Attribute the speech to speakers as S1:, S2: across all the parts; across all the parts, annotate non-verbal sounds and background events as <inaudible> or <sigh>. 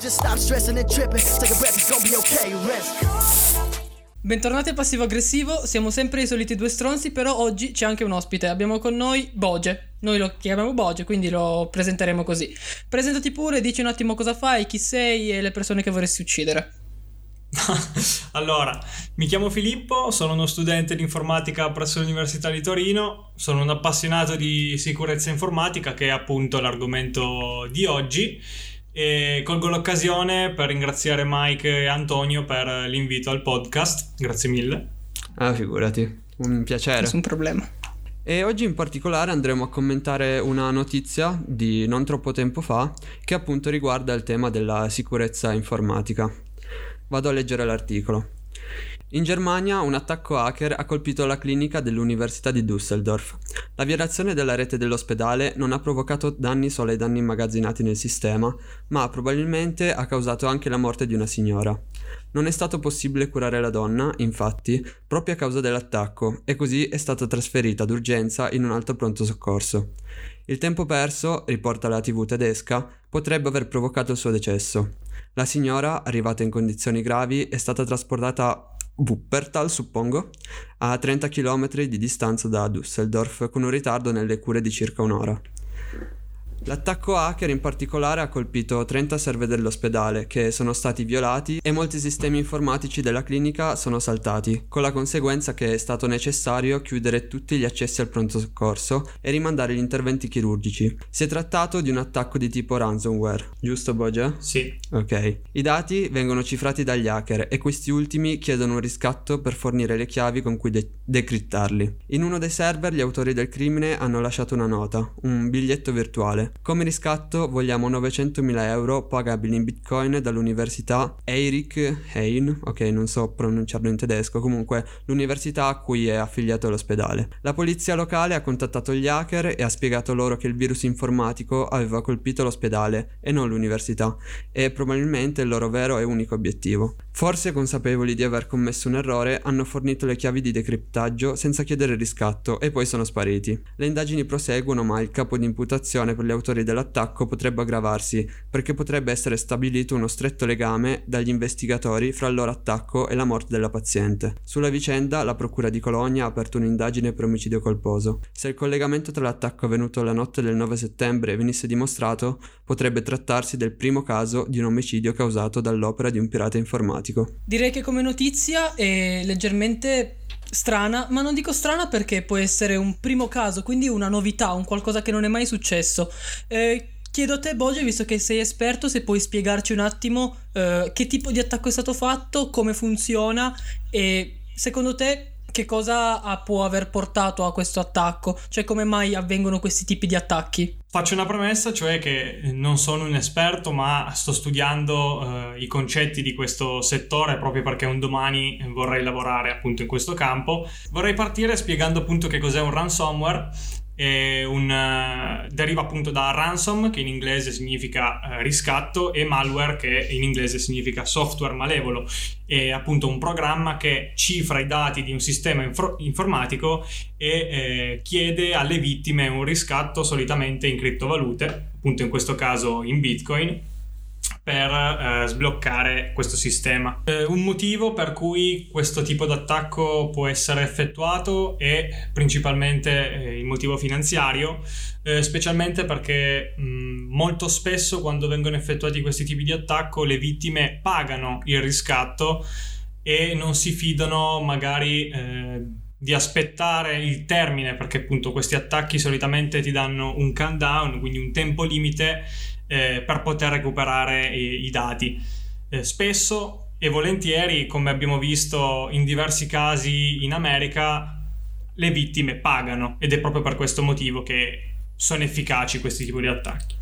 S1: Just stop stressing and tripping. Take a breath, it's gonna be okay. Rest.
S2: Bentornati a Passivo Aggressivo, siamo sempre i soliti due stronzi, però oggi c'è anche un ospite. Abbiamo con noi Boge. Noi lo chiamiamo Boge, quindi lo presenteremo così. Presentati pure, dici un attimo cosa fai, chi sei e le persone che vorresti uccidere. <laughs>
S3: allora, mi chiamo Filippo, sono uno studente di informatica presso l'Università di Torino, sono un appassionato di sicurezza informatica che è appunto l'argomento di oggi e colgo l'occasione per ringraziare Mike e Antonio per l'invito al podcast. Grazie mille.
S4: Ah, figurati, un piacere.
S2: Nessun problema.
S4: E oggi in particolare andremo a commentare una notizia di non troppo tempo fa che appunto riguarda il tema della sicurezza informatica. Vado a leggere l'articolo. In Germania un attacco hacker ha colpito la clinica dell'Università di Düsseldorf. La violazione della rete dell'ospedale non ha provocato danni solo ai danni immagazzinati nel sistema, ma probabilmente ha causato anche la morte di una signora. Non è stato possibile curare la donna, infatti, proprio a causa dell'attacco, e così è stata trasferita d'urgenza in un altro pronto soccorso. Il tempo perso, riporta la TV tedesca, potrebbe aver provocato il suo decesso. La signora, arrivata in condizioni gravi, è stata trasportata Wuppertal, suppongo, a 30 km di distanza da Düsseldorf, con un ritardo nelle cure di circa un'ora. L'attacco hacker in particolare ha colpito 30 server dell'ospedale che sono stati violati e molti sistemi informatici della clinica sono saltati, con la conseguenza che è stato necessario chiudere tutti gli accessi al pronto soccorso e rimandare gli interventi chirurgici. Si è trattato di un attacco di tipo ransomware, giusto Boja?
S3: Sì.
S4: Ok. I dati vengono cifrati dagli hacker e questi ultimi chiedono un riscatto per fornire le chiavi con cui de- decrittarli. In uno dei server gli autori del crimine hanno lasciato una nota, un biglietto virtuale come riscatto vogliamo 900.000 euro pagabili in bitcoin dall'università Eirik Hein, ok non so pronunciarlo in tedesco, comunque l'università a cui è affiliato l'ospedale. La polizia locale ha contattato gli hacker e ha spiegato loro che il virus informatico aveva colpito l'ospedale e non l'università e probabilmente il loro vero e unico obiettivo. Forse consapevoli di aver commesso un errore, hanno fornito le chiavi di decriptaggio senza chiedere riscatto e poi sono spariti. Le indagini proseguono, ma il capo di imputazione per gli autori dell'attacco potrebbe aggravarsi, perché potrebbe essere stabilito uno stretto legame dagli investigatori fra il loro attacco e la morte della paziente. Sulla vicenda, la Procura di Cologna ha aperto un'indagine per omicidio colposo. Se il collegamento tra l'attacco avvenuto la notte del 9 settembre venisse dimostrato, potrebbe trattarsi del primo caso di un omicidio causato dall'opera di un pirata informatico.
S2: Direi che come notizia è leggermente strana, ma non dico strana perché può essere un primo caso, quindi una novità, un qualcosa che non è mai successo. Eh, chiedo a te, Boge, visto che sei esperto, se puoi spiegarci un attimo eh, che tipo di attacco è stato fatto, come funziona e secondo te che cosa può aver portato a questo attacco? Cioè come mai avvengono questi tipi di attacchi?
S3: Faccio una premessa, cioè che non sono un esperto, ma sto studiando eh, i concetti di questo settore proprio perché un domani vorrei lavorare appunto in questo campo. Vorrei partire spiegando appunto che cos'è un ransomware un, uh, deriva appunto da ransom che in inglese significa uh, riscatto e malware che in inglese significa software malevolo. È appunto un programma che cifra i dati di un sistema infor- informatico e eh, chiede alle vittime un riscatto solitamente in criptovalute appunto in questo caso in bitcoin per eh, sbloccare questo sistema. Eh, un motivo per cui questo tipo di attacco può essere effettuato è principalmente eh, il motivo finanziario, eh, specialmente perché mh, molto spesso quando vengono effettuati questi tipi di attacco le vittime pagano il riscatto e non si fidano magari eh, di aspettare il termine perché appunto questi attacchi solitamente ti danno un countdown, quindi un tempo limite eh, per poter recuperare i, i dati. Eh, spesso e volentieri, come abbiamo visto in diversi casi in America, le vittime pagano ed è proprio per questo motivo che sono efficaci questi tipi di attacchi.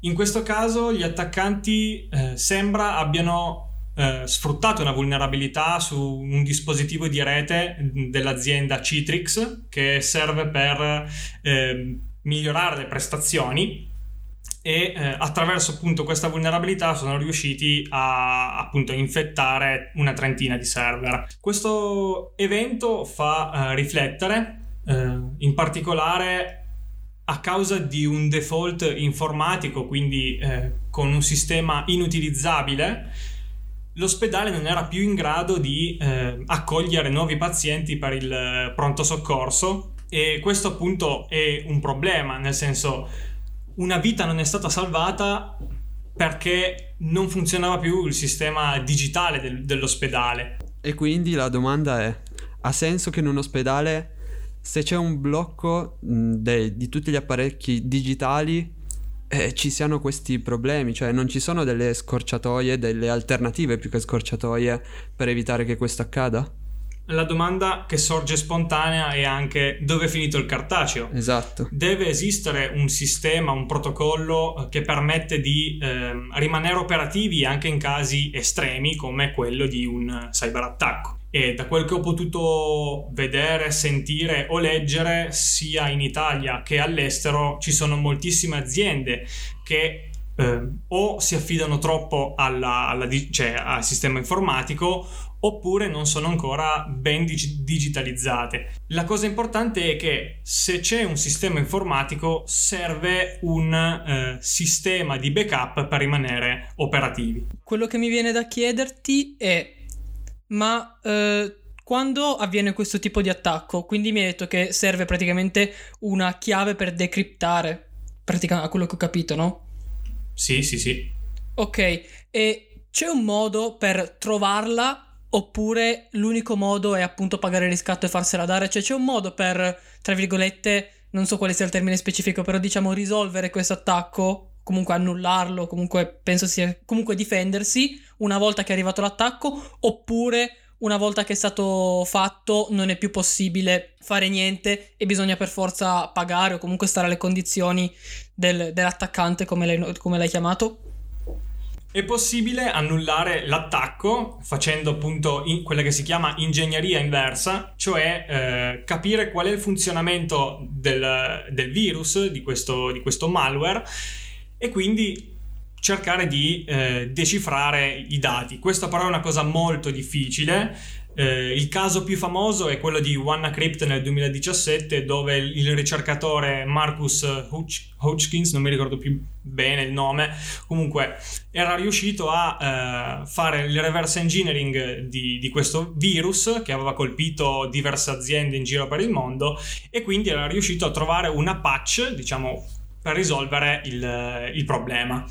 S3: In questo caso gli attaccanti eh, sembra abbiano eh, sfruttato una vulnerabilità su un dispositivo di rete dell'azienda Citrix che serve per eh, migliorare le prestazioni e eh, attraverso appunto questa vulnerabilità sono riusciti a appunto infettare una trentina di server. Questo evento fa eh, riflettere eh, in particolare a causa di un default informatico, quindi eh, con un sistema inutilizzabile, l'ospedale non era più in grado di eh, accogliere nuovi pazienti per il eh, pronto soccorso e questo appunto è un problema, nel senso una vita non è stata salvata perché non funzionava più il sistema digitale del, dell'ospedale.
S4: E quindi la domanda è, ha senso che in un ospedale se c'è un blocco mh, de- di tutti gli apparecchi digitali eh, ci siano questi problemi, cioè non ci sono delle scorciatoie, delle alternative più che scorciatoie per evitare che questo accada?
S3: La domanda che sorge spontanea è anche dove è finito il cartaceo?
S4: Esatto.
S3: Deve esistere un sistema, un protocollo che permette di eh, rimanere operativi anche in casi estremi come quello di un cyberattacco e da quel che ho potuto vedere, sentire o leggere sia in Italia che all'estero ci sono moltissime aziende che eh, o si affidano troppo alla, alla, cioè, al sistema informatico oppure non sono ancora ben dig- digitalizzate. La cosa importante è che se c'è un sistema informatico serve un eh, sistema di backup per rimanere operativi.
S2: Quello che mi viene da chiederti è ma eh, quando avviene questo tipo di attacco, quindi mi hai detto che serve praticamente una chiave per decriptare, praticamente a quello che ho capito, no?
S3: Sì, sì, sì.
S2: Ok, e c'è un modo per trovarla oppure l'unico modo è appunto pagare il riscatto e farsela dare? Cioè c'è un modo per, tra virgolette, non so quale sia il termine specifico, però diciamo risolvere questo attacco comunque annullarlo, comunque penso sia comunque difendersi una volta che è arrivato l'attacco, oppure una volta che è stato fatto non è più possibile fare niente e bisogna per forza pagare o comunque stare alle condizioni del, dell'attaccante come l'hai, come l'hai chiamato?
S3: È possibile annullare l'attacco facendo appunto quella che si chiama ingegneria inversa, cioè eh, capire qual è il funzionamento del, del virus, di questo, di questo malware e quindi cercare di eh, decifrare i dati. Questa però è una cosa molto difficile. Eh, il caso più famoso è quello di WannaCrypt nel 2017 dove il ricercatore Marcus Hodg- Hodgkins, non mi ricordo più bene il nome, comunque era riuscito a eh, fare il reverse engineering di, di, questo virus che aveva colpito diverse aziende in giro per il mondo e quindi era riuscito a trovare una patch, diciamo per risolvere il, il problema.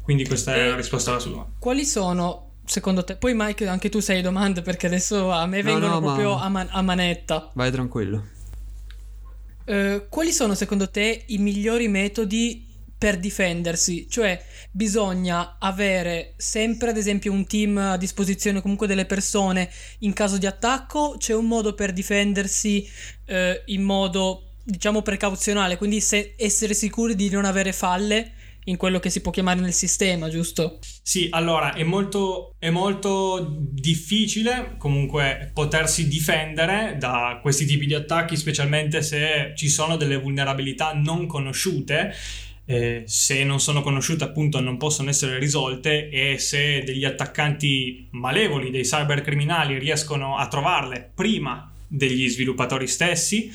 S3: Quindi questa è la risposta alla sua.
S2: Quali sono, secondo te? Poi Mike, anche tu sei domande perché adesso a me vengono no, no, proprio ma... a, man- a, manetta.
S4: Vai tranquillo.
S2: Uh, quali sono secondo te i migliori metodi per difendersi? Cioè bisogna avere sempre ad esempio un team a disposizione comunque delle persone in caso di attacco? C'è un modo per difendersi uh, in modo diciamo precauzionale, quindi se, essere sicuri di non avere falle in quello che si può chiamare nel sistema, giusto?
S3: Sì, allora è molto, è molto difficile comunque potersi difendere da questi tipi di attacchi, specialmente se ci sono delle vulnerabilità non conosciute. Eh, se non sono conosciute appunto non possono essere risolte e se degli attaccanti malevoli, dei cybercriminali riescono a trovarle prima degli sviluppatori stessi,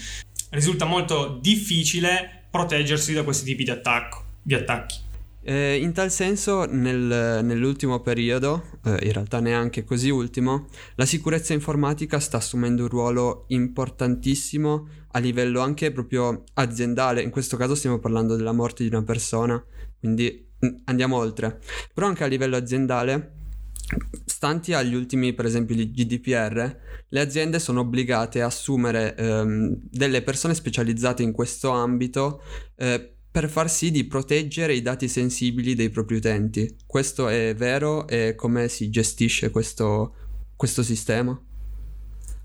S3: risulta molto difficile proteggersi da questi tipi di, attacco, di attacchi.
S4: Eh, in tal senso, nel, nell'ultimo periodo, eh, in realtà neanche così ultimo, la sicurezza informatica sta assumendo un ruolo importantissimo a livello anche proprio aziendale. In questo caso stiamo parlando della morte di una persona, quindi andiamo oltre. Però anche a livello aziendale stanti agli ultimi, per esempio, GDPR, le aziende sono obbligate a assumere ehm, delle persone specializzate in questo ambito eh, per far sì di proteggere i dati sensibili dei propri utenti. Questo è vero e come si gestisce questo, questo sistema?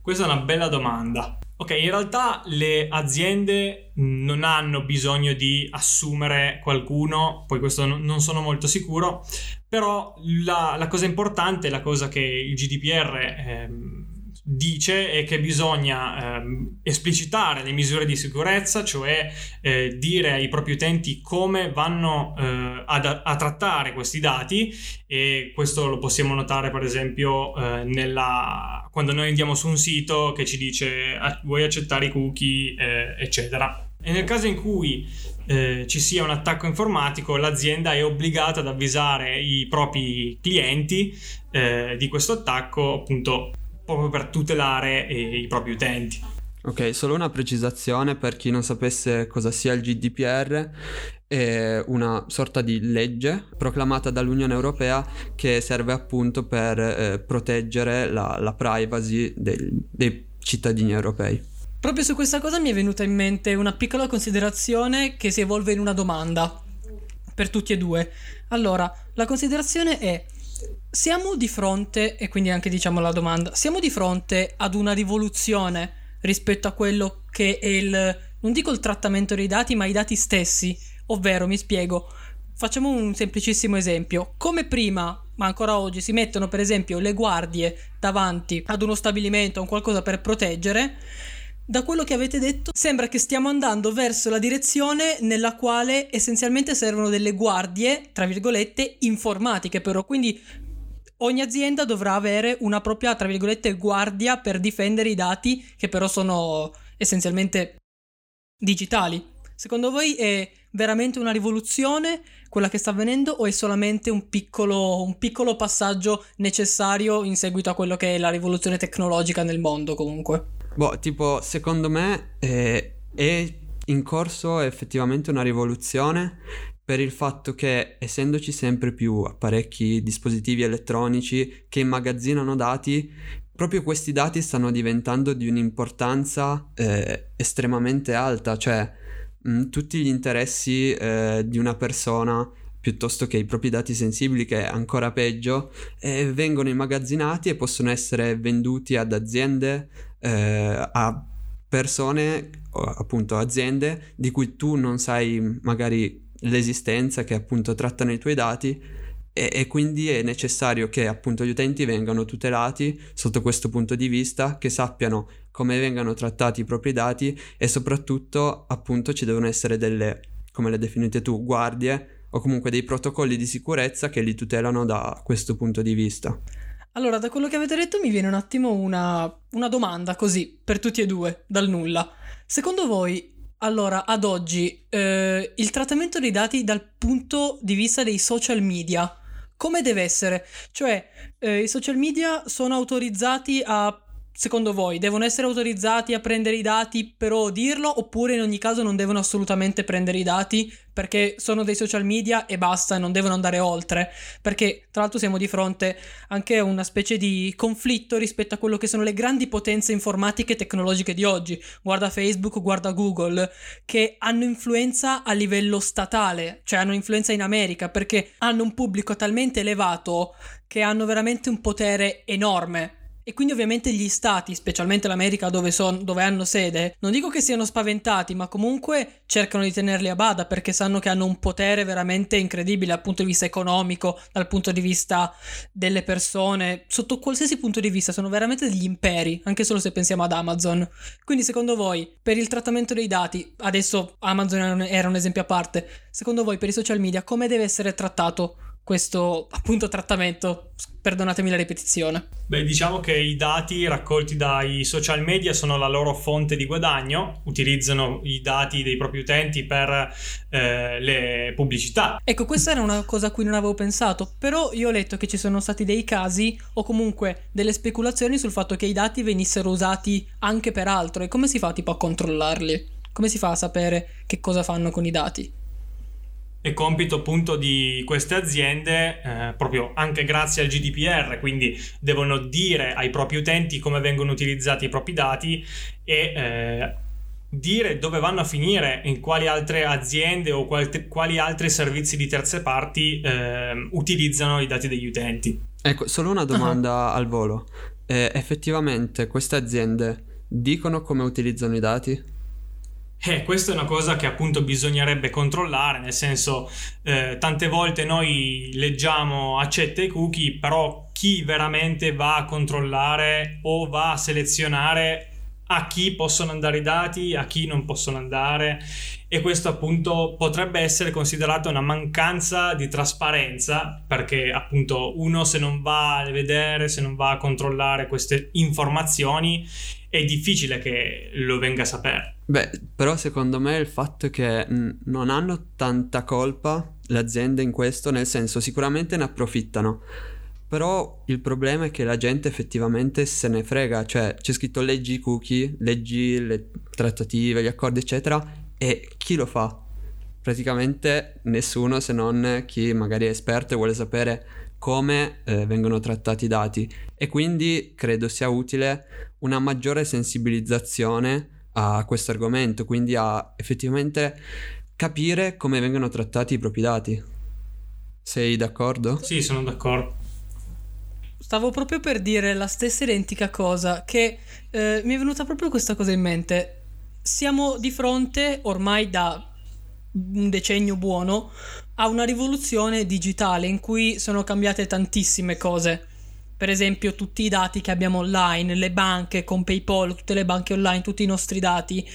S3: Questa è una bella domanda. Ok, in realtà le aziende non hanno bisogno di assumere qualcuno, poi questo non sono molto sicuro, però la, la cosa importante, la cosa che il GDPR ehm, dice è che bisogna ehm, esplicitare le misure di sicurezza, cioè eh, dire ai propri utenti come vanno eh, ad, a trattare questi dati e questo lo possiamo notare per esempio eh, nella, quando noi andiamo su un sito che ci dice vuoi accettare i cookie? eh, eccetera. E nel caso in cui eh, ci sia un attacco informatico, l'azienda è obbligata ad avvisare i propri clienti eh, di questo attacco, appunto, proprio per tutelare i propri utenti.
S4: Ok, solo una precisazione per chi non sapesse cosa sia il GDPR. È una sorta di legge proclamata dall'Unione Europea che serve appunto per eh, proteggere la, la privacy del, dei cittadini europei.
S2: Proprio su questa cosa mi è venuta in mente una piccola considerazione che si evolve in una domanda per tutti e due. Allora, la considerazione è siamo di fronte, e quindi anche diciamo la domanda, siamo di fronte ad una rivoluzione rispetto a quello che è il, non dico il trattamento dei dati, ma i dati stessi. Ovvero, mi spiego, facciamo un semplicissimo esempio. Come prima, ma ancora oggi, si mettono per esempio le guardie davanti ad uno stabilimento, a un qualcosa per proteggere, da quello che avete detto sembra che stiamo andando verso la direzione nella quale essenzialmente servono delle guardie, tra virgolette, informatiche però, quindi ogni azienda dovrà avere una propria, tra virgolette, guardia per difendere i dati che però sono essenzialmente digitali. Secondo voi è veramente una rivoluzione quella che sta avvenendo o è solamente un piccolo, un piccolo passaggio necessario in seguito a quello che è la rivoluzione tecnologica nel mondo comunque?
S4: Boh, tipo, secondo me eh, è in corso effettivamente una rivoluzione per il fatto che essendoci sempre più apparecchi, dispositivi elettronici che immagazzinano dati, proprio questi dati stanno diventando di un'importanza eh, estremamente alta, cioè mh, tutti gli interessi eh, di una persona piuttosto che i propri dati sensibili, che è ancora peggio, eh, vengono immagazzinati e possono essere venduti ad aziende, eh, a persone, appunto aziende di cui tu non sai magari l'esistenza che appunto trattano i tuoi dati e, e, quindi è necessario che appunto gli utenti vengano tutelati sotto questo punto di vista, che sappiano come vengano trattati i propri dati e soprattutto appunto ci devono essere delle, come le definite tu, guardie o comunque dei protocolli di sicurezza che li tutelano da questo punto di vista.
S2: Allora, da quello che avete detto mi viene un attimo una, una domanda così, per tutti e due, dal nulla. Secondo voi allora, ad oggi, eh, il trattamento dei dati dal punto di vista dei social media, come deve essere? Cioè, eh, i social media sono autorizzati a secondo voi devono essere autorizzati a prendere i dati però dirlo oppure in ogni caso non devono assolutamente prendere i dati perché sono dei social media e basta non devono andare oltre? Perché tra l'altro siamo di fronte anche a una specie di conflitto rispetto a quello che sono le grandi potenze informatiche e tecnologiche di oggi. Guarda Facebook, guarda Google che hanno influenza a livello statale cioè hanno influenza in America perché hanno un pubblico talmente elevato che hanno veramente un potere enorme e quindi ovviamente gli stati, specialmente l'America dove, son, dove, hanno sede, non dico che siano spaventati, ma comunque cercano di tenerli a bada perché sanno che hanno un potere veramente incredibile dal punto di vista economico, dal punto di vista delle persone, sotto qualsiasi punto di vista, sono veramente degli imperi, anche solo se pensiamo ad Amazon. Quindi secondo voi, per il trattamento dei dati, adesso Amazon era un esempio a parte, secondo voi per i social media come deve essere trattato questo appunto trattamento. Perdonatemi la ripetizione.
S3: Beh, diciamo che i dati raccolti dai social media sono la loro fonte di guadagno, utilizzano i dati dei propri utenti per eh, le pubblicità.
S2: Ecco, questa era una cosa a cui non avevo pensato, però io ho letto che ci sono stati dei casi o comunque delle speculazioni sul fatto che i dati venissero usati anche per altro e come si fa tipo a controllarli? Come si fa a sapere che cosa fanno con i dati?
S3: È compito appunto di queste aziende, eh, proprio anche grazie al GDPR, quindi devono dire ai propri utenti come vengono utilizzati i propri dati e eh, dire dove vanno a finire, in quali altre aziende o quali, quali altri servizi di terze parti eh, utilizzano i dati degli utenti.
S4: Ecco, solo una domanda uh-huh. al volo. Eh, effettivamente queste aziende dicono come utilizzano i dati?
S3: Eh, questa è una cosa che appunto bisognerebbe controllare, nel senso eh, tante volte noi leggiamo accetta i cookie, però chi veramente va a controllare o va a selezionare a chi possono andare i dati, a chi non possono andare e questo appunto potrebbe essere considerato una mancanza di trasparenza perché appunto uno se non va a vedere, se non va a controllare queste informazioni è difficile che lo venga a sapere.
S4: Beh, però secondo me il fatto è che non hanno tanta colpa le aziende in questo, nel senso sicuramente ne approfittano. Però il problema è che la gente effettivamente se ne frega, cioè c'è scritto leggi i cookie, leggi le trattative, gli accordi, eccetera, e chi lo fa? Praticamente nessuno se non chi magari è esperto e vuole sapere come eh, vengono trattati i dati. E quindi credo sia utile una maggiore sensibilizzazione a questo argomento, quindi a effettivamente capire come vengono trattati i propri dati. Sei d'accordo?
S3: Sì, sono d'accordo.
S2: Stavo proprio per dire la stessa identica cosa, che eh, mi è venuta proprio questa cosa in mente. Siamo di fronte, ormai da un decennio buono, a una rivoluzione digitale in cui sono cambiate tantissime cose. Per esempio, tutti i dati che abbiamo online, le banche con PayPal, tutte le banche online, tutti i nostri dati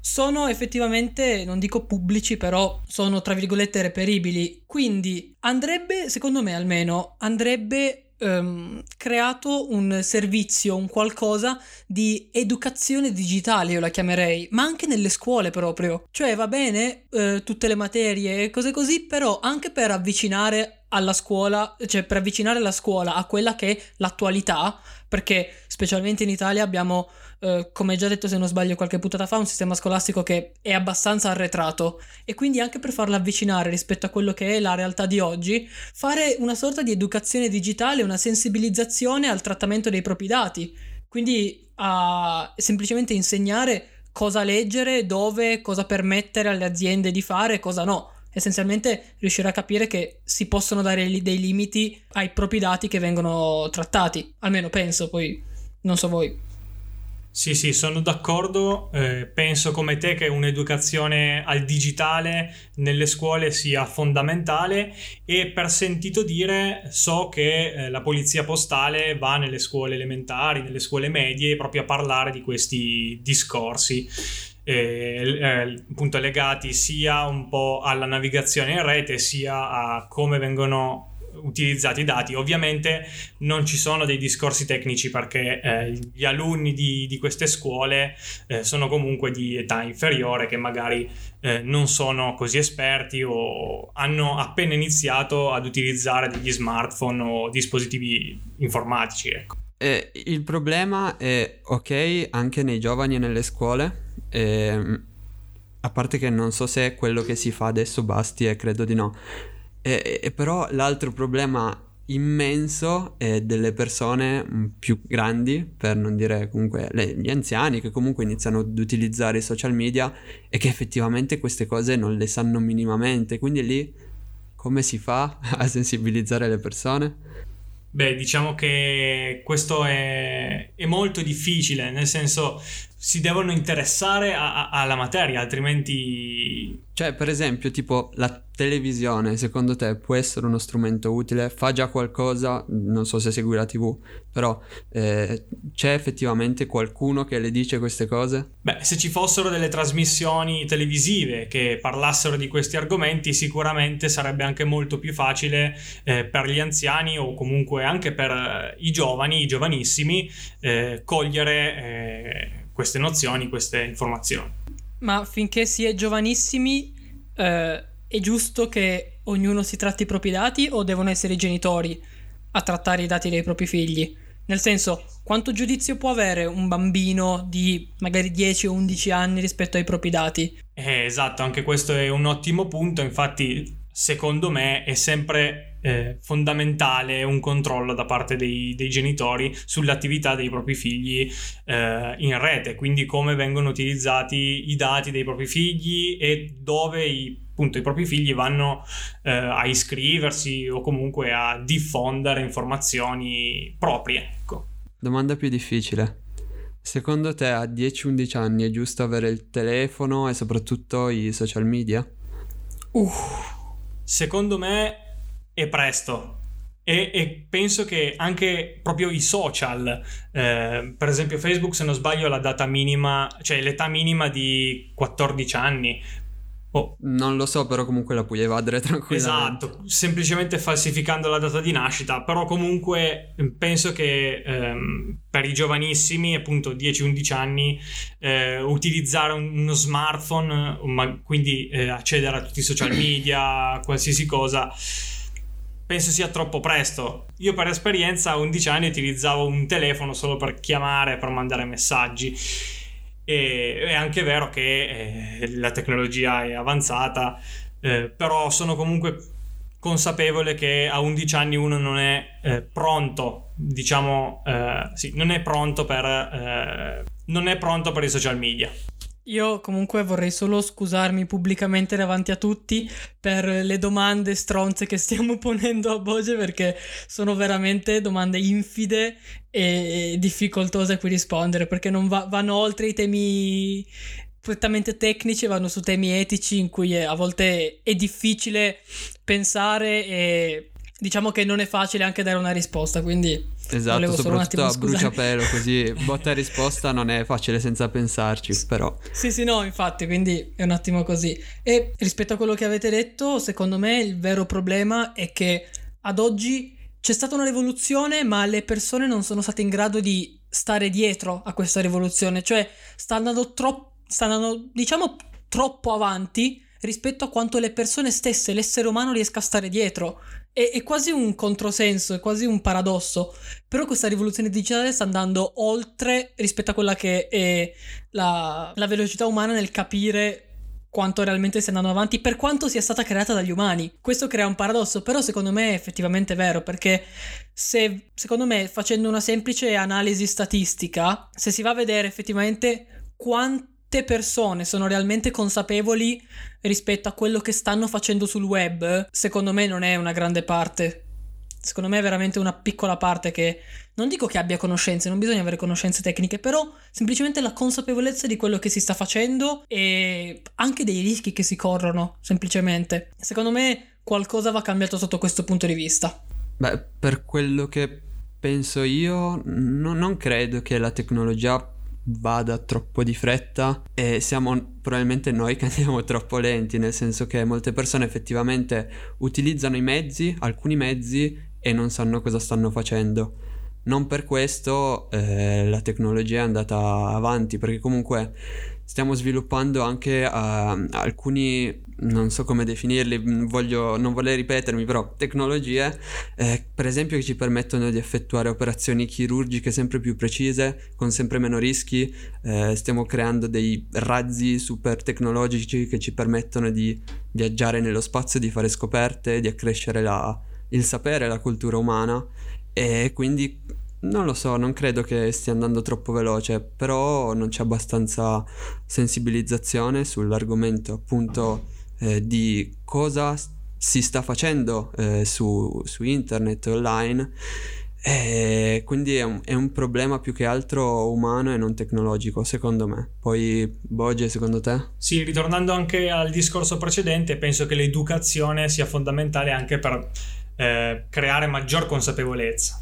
S2: sono effettivamente, non dico pubblici, però sono tra virgolette reperibili. Quindi andrebbe, secondo me almeno, andrebbe um, creato un servizio, un qualcosa di educazione digitale, io la chiamerei, ma anche nelle scuole proprio. Cioè va bene uh, tutte le materie e cose così, però anche per avvicinare alla scuola, cioè per avvicinare la scuola a quella che è l'attualità, perché specialmente in Italia abbiamo eh, come già detto se non sbaglio qualche puntata fa, un sistema scolastico che è abbastanza arretrato. E quindi anche per farla avvicinare rispetto a quello che è la realtà di oggi, fare una sorta di educazione digitale, una sensibilizzazione al trattamento dei propri dati, quindi a semplicemente insegnare cosa leggere, dove, cosa permettere alle aziende di fare cosa no essenzialmente riuscire a capire che si possono dare dei limiti ai propri dati che vengono trattati, almeno penso, poi non so voi.
S3: Sì, sì, sono d'accordo. Eh, penso come te che un'educazione al digitale nelle scuole sia fondamentale e per sentito dire so che eh, la polizia postale va nelle scuole elementari, nelle scuole medie proprio a parlare di questi discorsi. Eh, eh, appunto legati sia un po' alla navigazione in rete sia a come vengono utilizzati i dati. Ovviamente non ci sono dei discorsi tecnici perché eh, gli alunni di, di queste scuole eh, sono comunque di età inferiore che magari eh, non sono così esperti o hanno appena iniziato ad utilizzare degli smartphone o dispositivi informatici. Ecco.
S4: Eh, il problema è ok anche nei giovani e nelle scuole. Eh, a parte che non so se quello che si fa adesso basti e credo di no e, e però l'altro problema immenso è delle persone mm, più grandi, per non dire comunque le, gli anziani che comunque iniziano ad utilizzare i social media e che effettivamente queste cose non le sanno minimamente. Quindi lì come si fa <laughs> a sensibilizzare le persone?
S3: Beh, diciamo che questo è, è molto difficile, nel senso si devono interessare a, a, alla materia, altrimenti...
S4: Cioè, per esempio, tipo la televisione, secondo te può essere uno strumento utile? Fa già qualcosa? Non so se segui la TV, però eh, c'è effettivamente qualcuno che le dice queste cose?
S3: Beh, se ci fossero delle trasmissioni televisive che parlassero di questi argomenti, sicuramente sarebbe anche molto più facile eh, per gli anziani o comunque anche per eh, i giovani, i giovanissimi, eh, cogliere eh, queste nozioni, queste informazioni.
S2: Ma finché si è giovanissimi, eh, è giusto che ognuno si tratti i propri dati o devono essere i genitori a trattare i dati dei propri figli? Nel senso, quanto giudizio può avere un bambino di magari 10 o 11 anni rispetto ai propri dati?
S3: Eh, esatto, anche questo è un ottimo punto, infatti secondo me è sempre eh, fondamentale un controllo da parte dei, dei, genitori sull'attività dei propri figli eh, in rete, quindi come vengono utilizzati i dati dei propri figli e dove i, appunto, i propri figli vanno eh, a iscriversi o comunque a diffondere informazioni proprie. Ecco.
S4: Domanda più difficile. Secondo te a 10-11 anni è giusto avere il telefono e soprattutto i social media?
S3: Uh. Secondo me è presto. E, e, penso che anche proprio i social, eh, per esempio Facebook se non sbaglio la data minima, cioè l'età minima di 14 anni,
S4: Oh. Non lo so, però comunque la puoi evadere <laughs> tranquillamente.
S3: Esatto, semplicemente falsificando la data di nascita, però comunque ehm, penso che ehm, per i giovanissimi, appunto 10-11 anni, eh, utilizzare uno smartphone, ma quindi eh, accedere a tutti i social media, qualsiasi cosa, penso sia troppo presto. Io per esperienza a 11 anni utilizzavo un telefono solo per chiamare, per mandare messaggi e è anche vero che eh, la tecnologia è avanzata, eh, però sono comunque consapevole che a 11 anni uno non è eh, pronto, diciamo, eh, sì, non è pronto per, eh, non è pronto per i social media.
S2: Io comunque vorrei solo scusarmi pubblicamente davanti a tutti per le domande stronze che stiamo <laughs> ponendo a Boge perché sono veramente domande infide e difficoltose a cui rispondere perché non va- vanno oltre i temi prettamente tecnici vanno su temi etici in cui a volte è difficile pensare e diciamo che non è facile anche dare una risposta, quindi
S4: Esatto, soprattutto a bruciapelo così botta e risposta non è facile senza pensarci, però.
S2: Sì, sì, no, infatti, quindi è un attimo così. E rispetto a quello che avete detto, secondo me il vero problema è che ad oggi c'è stata una rivoluzione, ma le persone non sono state in grado di stare dietro a questa rivoluzione, cioè sta andando troppo sta andando diciamo troppo avanti rispetto a quanto le persone stesse, l'essere umano riesca a stare dietro. È, è, quasi un controsenso, è quasi un paradosso. Però questa rivoluzione digitale sta andando oltre rispetto a quella che è la, la velocità umana nel capire quanto realmente stia andando avanti, per quanto sia stata creata dagli umani. Questo crea un paradosso, però secondo me è effettivamente vero, perché se, secondo me, facendo una semplice analisi statistica, se si va a vedere effettivamente quanto quante persone sono realmente consapevoli rispetto a quello che stanno facendo sul web, secondo me non è una grande parte. Secondo me è veramente una piccola parte che non dico che abbia conoscenze, non bisogna avere conoscenze tecniche, però semplicemente la consapevolezza di quello che si sta facendo e anche dei rischi che si corrono, semplicemente. Secondo me qualcosa va cambiato sotto questo punto di vista.
S4: Beh, per quello che penso io, no, non credo che la tecnologia vada troppo di fretta e siamo probabilmente noi <laughs> che andiamo troppo lenti, nel senso che molte persone effettivamente utilizzano i mezzi, alcuni mezzi e non sanno cosa stanno facendo. Non per questo eh, la tecnologia è andata avanti, perché comunque stiamo sviluppando anche uh, alcuni, non so come definirli, voglio, non voglio ripetermi, però tecnologie, eh, per esempio che ci permettono di effettuare operazioni chirurgiche sempre più precise, con sempre meno rischi, eh, stiamo creando dei razzi super tecnologici che ci permettono di viaggiare nello spazio, di fare scoperte, di accrescere la, il sapere, la cultura umana. E quindi non lo so, non credo che stia andando troppo veloce, però non c'è abbastanza sensibilizzazione sull'argomento appunto eh, di cosa si sta facendo eh, su, su, internet online. E quindi è un, è un, problema più che altro umano e non tecnologico secondo me. Poi Boge secondo te?
S3: Sì ritornando anche al discorso precedente penso che l'educazione sia fondamentale anche per eh, creare maggior consapevolezza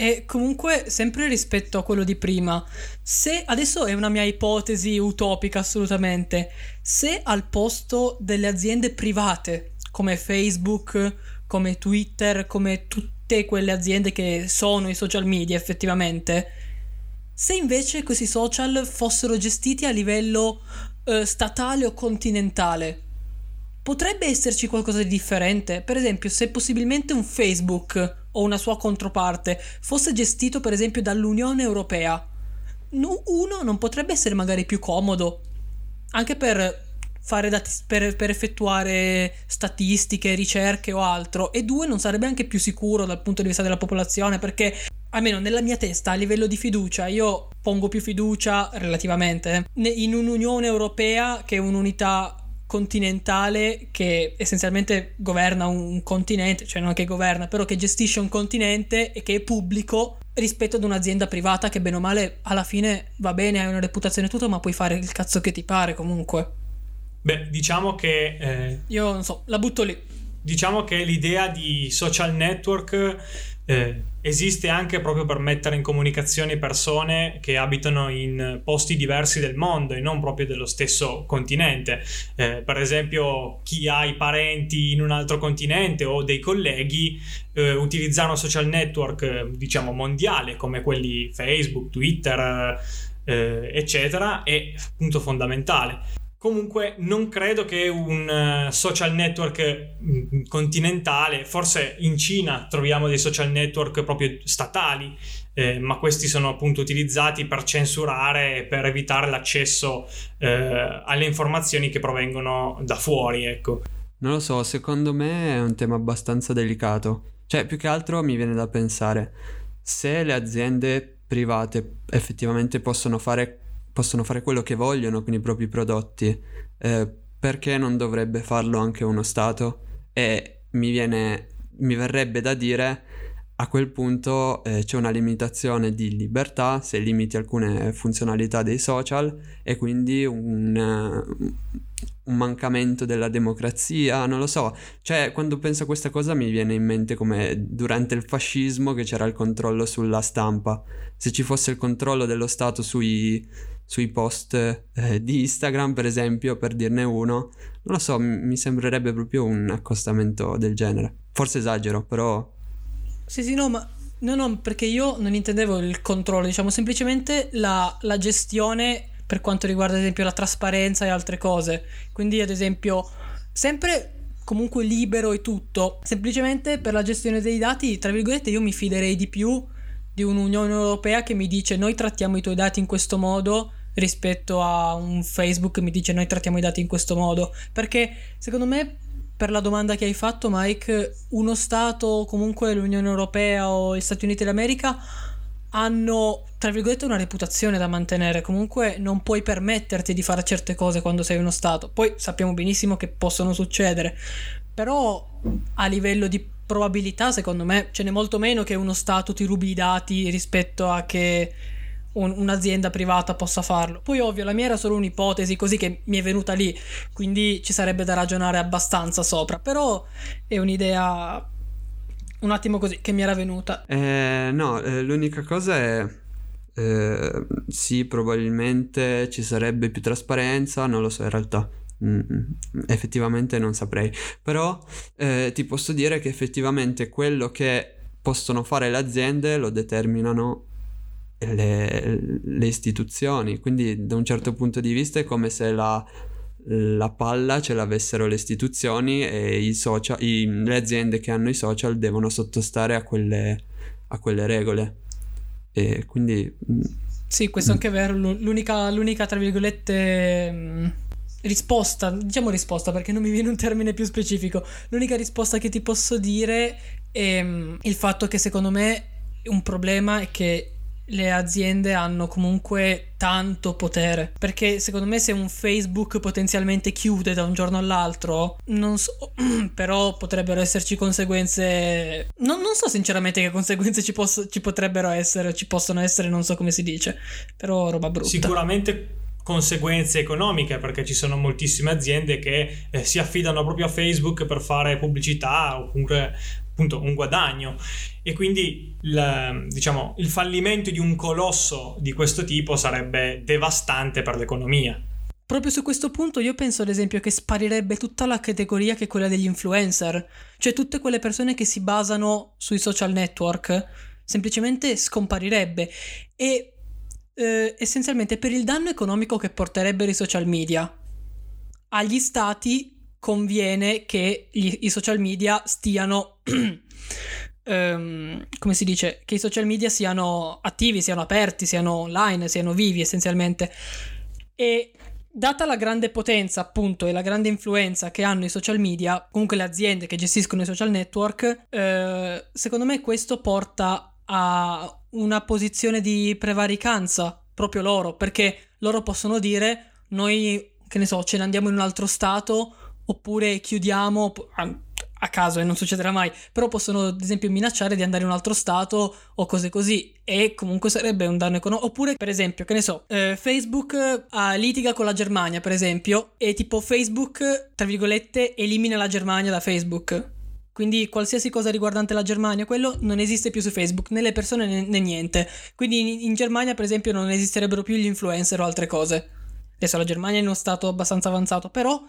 S2: e comunque, sempre rispetto a quello di prima, se adesso è una mia ipotesi utopica assolutamente, se al posto delle aziende private come Facebook, come Twitter, come tutte quelle aziende che sono i social media effettivamente, se invece questi social fossero gestiti a livello eh, statale o continentale, potrebbe esserci qualcosa di differente. Per esempio, se possibilmente un Facebook o una sua controparte fosse gestito per esempio dall'Unione Europea, uno non potrebbe essere magari più comodo anche per dati, per, per, effettuare statistiche, ricerche o altro e due non sarebbe anche più sicuro dal punto di vista della popolazione perché almeno nella mia testa a livello di fiducia io pongo più fiducia relativamente in un'Unione Europea che un'unità continentale che essenzialmente governa un continente, cioè non che governa, però che gestisce un continente e che è pubblico rispetto ad un'azienda privata che bene o male alla fine va bene, hai una reputazione e tutto, ma puoi fare il cazzo che ti pare comunque.
S3: Beh, diciamo che... Eh...
S2: Io non so, la butto lì.
S3: diciamo che l'idea di social network eh, esiste anche proprio per mettere in comunicazione persone che abitano in posti diversi del mondo e non proprio dello stesso continente. Eh, per esempio, chi ha i parenti in un altro continente o dei colleghi eh, utilizzare un social network, diciamo, mondiale come quelli Facebook, Twitter, eh, eccetera, è appunto fondamentale. Comunque non credo che un uh, social network mm, continentale, forse in Cina troviamo dei social network proprio statali, eh, ma questi sono appunto utilizzati per censurare e per evitare l'accesso eh, alle informazioni che provengono da fuori, ecco.
S4: Non lo so, secondo me è un tema abbastanza delicato. Cioè, più che altro mi viene da pensare, se le aziende private effettivamente possono fare possono fare quello che vogliono con i propri prodotti, eh, perché non dovrebbe farlo anche uno Stato? E mi, viene, mi verrebbe da dire a quel punto eh, c'è una limitazione di libertà se limiti alcune funzionalità dei social e quindi un, un, mancamento della democrazia, non lo so. Cioè, quando penso a questa cosa mi viene in mente come durante il fascismo che c'era il controllo sulla stampa. Se ci fosse il controllo dello Stato sui, sui post eh, di Instagram, per esempio, per dirne uno, non lo so, mi sembrerebbe proprio un accostamento del genere. Forse esagero, però...
S2: Sì, sì, no, ma... No, no, perché io non intendevo il controllo, diciamo semplicemente la, la gestione per quanto riguarda ad esempio la trasparenza e altre cose. Quindi ad esempio sempre comunque libero e tutto, semplicemente per la gestione dei dati, tra virgolette, io mi fiderei di più di un'Unione Europea che mi dice noi trattiamo i tuoi dati in questo modo rispetto a un Facebook che mi dice noi trattiamo i dati in questo modo. Perché secondo me, per la domanda che hai fatto, Mike, uno Stato, comunque l'Unione Europea o gli Stati Uniti d'America hanno, tra virgolette, una reputazione da mantenere. Comunque non puoi permetterti di fare certe cose quando sei uno Stato. Poi sappiamo benissimo che possono succedere. Però a livello di probabilità, secondo me, ce n'è molto meno che uno Stato ti rubi i dati rispetto a che un, un'azienda privata possa farlo. Poi ovvio, la mia era solo un'ipotesi così che mi è venuta lì, quindi ci sarebbe da ragionare abbastanza sopra, però è un'idea un attimo così che mi era venuta.
S4: Eh, no, eh, l'unica cosa è eh, sì, probabilmente ci sarebbe più trasparenza, non lo so in realtà. Mm, effettivamente non saprei, però eh, ti posso dire che effettivamente quello che possono fare le aziende lo determinano le, le, istituzioni, quindi da un certo punto di vista è come se la, la palla ce l'avessero le istituzioni e i social, i, le aziende che hanno i social devono sottostare a quelle, a quelle regole. E quindi...
S2: Mm, sì, questo è anche vero, l'unica, l'unica tra virgolette mm, risposta, diciamo risposta perché non mi viene un termine più specifico, l'unica risposta che ti posso dire è mm, il fatto che secondo me un problema è che le aziende hanno comunque tanto potere. Perché secondo me se un Facebook potenzialmente chiude da un giorno all'altro, non so, <clears throat> però potrebbero esserci conseguenze... Non, non so sinceramente che conseguenze ci, posso, ci potrebbero essere, ci possono essere, non so come si dice, però roba brutta.
S3: Sicuramente conseguenze economiche perché ci sono moltissime aziende che eh, si affidano proprio a Facebook per fare pubblicità oppure appunto un guadagno e quindi il, diciamo, il fallimento di un colosso di questo tipo sarebbe devastante per l'economia.
S2: Proprio su questo punto io penso ad esempio che sparirebbe tutta la categoria che è quella degli influencer, cioè tutte quelle persone che si basano sui social network, semplicemente scomparirebbe e eh, essenzialmente per il danno economico che porterebbero i social media. Agli stati conviene che gli, i social media stiano... um, <clears throat> come si dice? Che i social media siano attivi, siano aperti, siano online, siano vivi essenzialmente. E data la grande potenza, appunto, e la grande influenza che hanno i social media, comunque le aziende che gestiscono i social network, eh, secondo me questo porta a una posizione di prevaricanza proprio loro, perché loro possono dire noi, che ne so, ce ne andiamo in un altro stato oppure chiudiamo a caso e non succederà mai, però possono ad esempio minacciare di andare in un altro stato o cose così e comunque sarebbe un danno economico. Oppure per esempio, che ne so, eh, Facebook eh, litiga con la Germania per esempio e tipo Facebook, tra virgolette, elimina la Germania da Facebook Quindi qualsiasi cosa riguardante la Germania, quello non esiste più su Facebook, né le persone né, né niente. Quindi in, in, Germania, per esempio, non esisterebbero più gli influencer o altre cose. Adesso la Germania è in uno stato abbastanza avanzato, però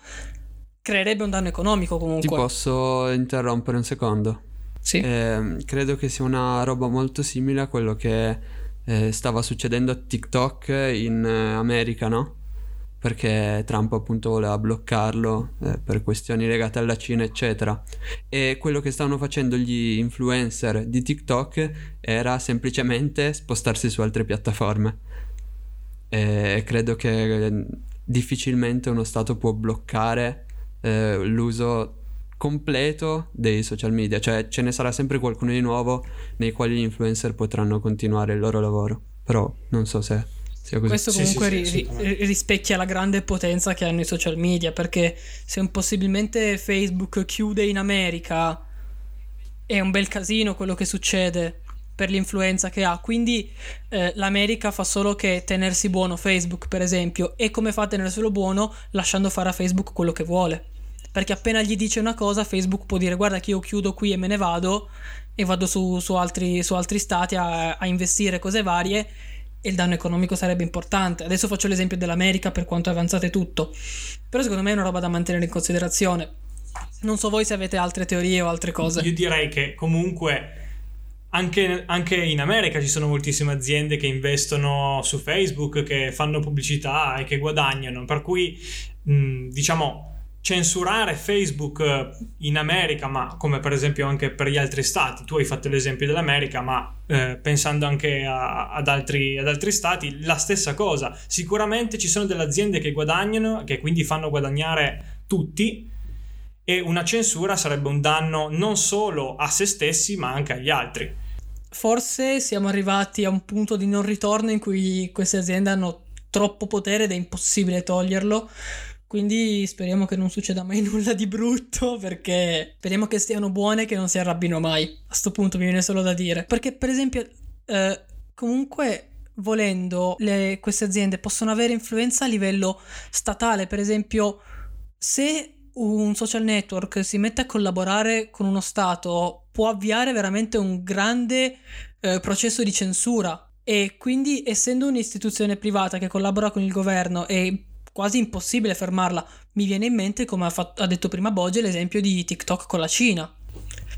S2: creerebbe un danno economico comunque.
S4: Ti posso interrompere un secondo?
S2: Sì.
S4: Eh, credo che sia una roba molto simile a quello che eh, stava succedendo a TikTok in eh, America, no? perché Trump appunto voleva bloccarlo eh, per questioni legate alla Cina eccetera e quello che stavano facendo gli influencer di TikTok era semplicemente spostarsi su altre piattaforme e credo che difficilmente uno Stato può bloccare eh, l'uso completo dei social media. Cioè ce ne sarà sempre qualcuno di nuovo nei quali gli influencer potranno continuare il loro lavoro. Però non so se
S2: questo comunque sì, sì, ri- rispecchia la grande potenza che hanno i social media, perché se possibilmente Facebook chiude in America è un bel casino quello che succede per l'influenza che ha. Quindi eh, l'America fa solo che tenersi buono Facebook, per esempio, e come fa a tenerselo buono? Lasciando fare a Facebook quello che vuole. Perché appena gli dice una cosa, Facebook può dire guarda che io chiudo qui e me ne vado e vado su, su, altri, su altri, stati a, a investire cose varie e il danno economico sarebbe importante. Adesso faccio l'esempio dell'America per quanto è avanzato e tutto, però secondo me è una roba da mantenere in considerazione. Non so voi se avete altre teorie o altre cose.
S3: Io direi che comunque anche, anche, in America ci sono moltissime aziende che investono su Facebook, che fanno pubblicità e che guadagnano, per cui mh, diciamo censurare Facebook eh, in America, ma come per esempio anche per gli altri stati, tu hai fatto l'esempio dell'America, ma eh, pensando anche a, ad, altri, ad, altri, stati, la stessa cosa. Sicuramente ci sono delle aziende che guadagnano, che quindi fanno guadagnare tutti, e una censura sarebbe un danno non solo a se stessi, ma anche agli altri.
S2: Forse siamo arrivati a un punto di non ritorno in cui queste aziende hanno troppo potere ed è impossibile toglierlo quindi speriamo che non succeda mai <laughs> nulla di brutto perché speriamo che stiano buone e che non si arrabbino mai. A questo punto mi viene solo da dire. Perché per esempio eh, comunque volendo le, queste aziende possono avere influenza a livello statale. Per esempio se un social network si mette a collaborare con uno Stato può avviare veramente un grande eh, processo di censura e quindi essendo un'istituzione privata che collabora con il governo e quasi impossibile fermarla. Mi viene in mente, come ha, fatto, ha detto prima Boge, l'esempio di TikTok con la Cina.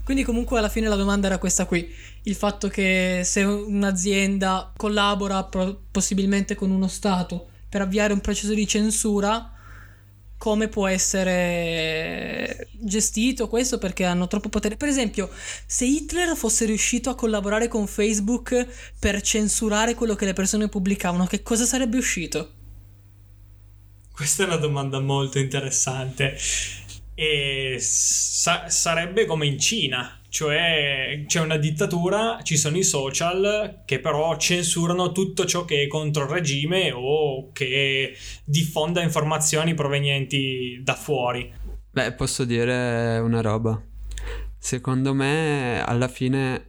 S2: Quindi comunque alla fine la domanda era questa qui, il fatto che se un'azienda collabora pro- possibilmente con uno Stato per avviare un processo di censura, come può essere gestito questo perché hanno troppo potere. Per esempio, se Hitler fosse riuscito a collaborare con Facebook per censurare quello che le persone pubblicavano, che cosa sarebbe uscito?
S3: Questa è una domanda molto interessante. E sa- sarebbe come in Cina, cioè c'è una dittatura, ci sono i social che però censurano tutto ciò che è contro il regime o che diffonda informazioni provenienti da fuori.
S4: Beh, posso dire una roba. Secondo me, alla fine,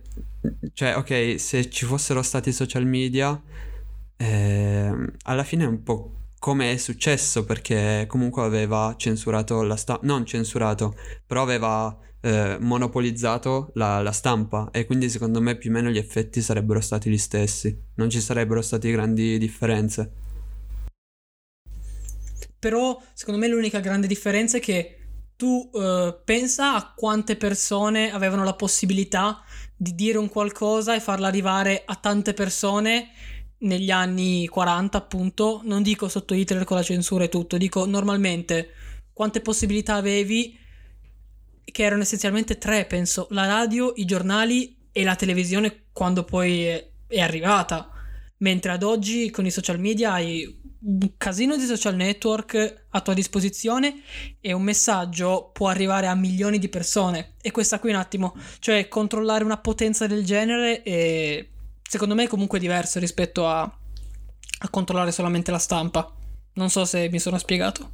S4: cioè, ok, se ci fossero stati social media, eh, alla fine è un po' come è successo perché comunque aveva censurato la stampa, non censurato, però aveva eh, monopolizzato la, la, stampa e quindi secondo me più o meno gli effetti sarebbero stati gli stessi, non ci sarebbero state grandi differenze.
S2: Però secondo me l'unica grande differenza è che tu eh, pensa a quante persone avevano la possibilità di dire un qualcosa e farla arrivare a tante persone negli anni 40, appunto, non dico sotto Hitler con la censura e tutto, dico normalmente quante possibilità avevi, che erano essenzialmente tre, penso, la radio, i giornali e la televisione quando poi è, arrivata. Mentre ad oggi con i social media hai un casino di social network a tua disposizione e un messaggio può arrivare a milioni di persone. E questa qui un attimo, cioè controllare una potenza del genere è secondo me è comunque diverso rispetto a, a controllare solamente la stampa. Non so se mi sono spiegato.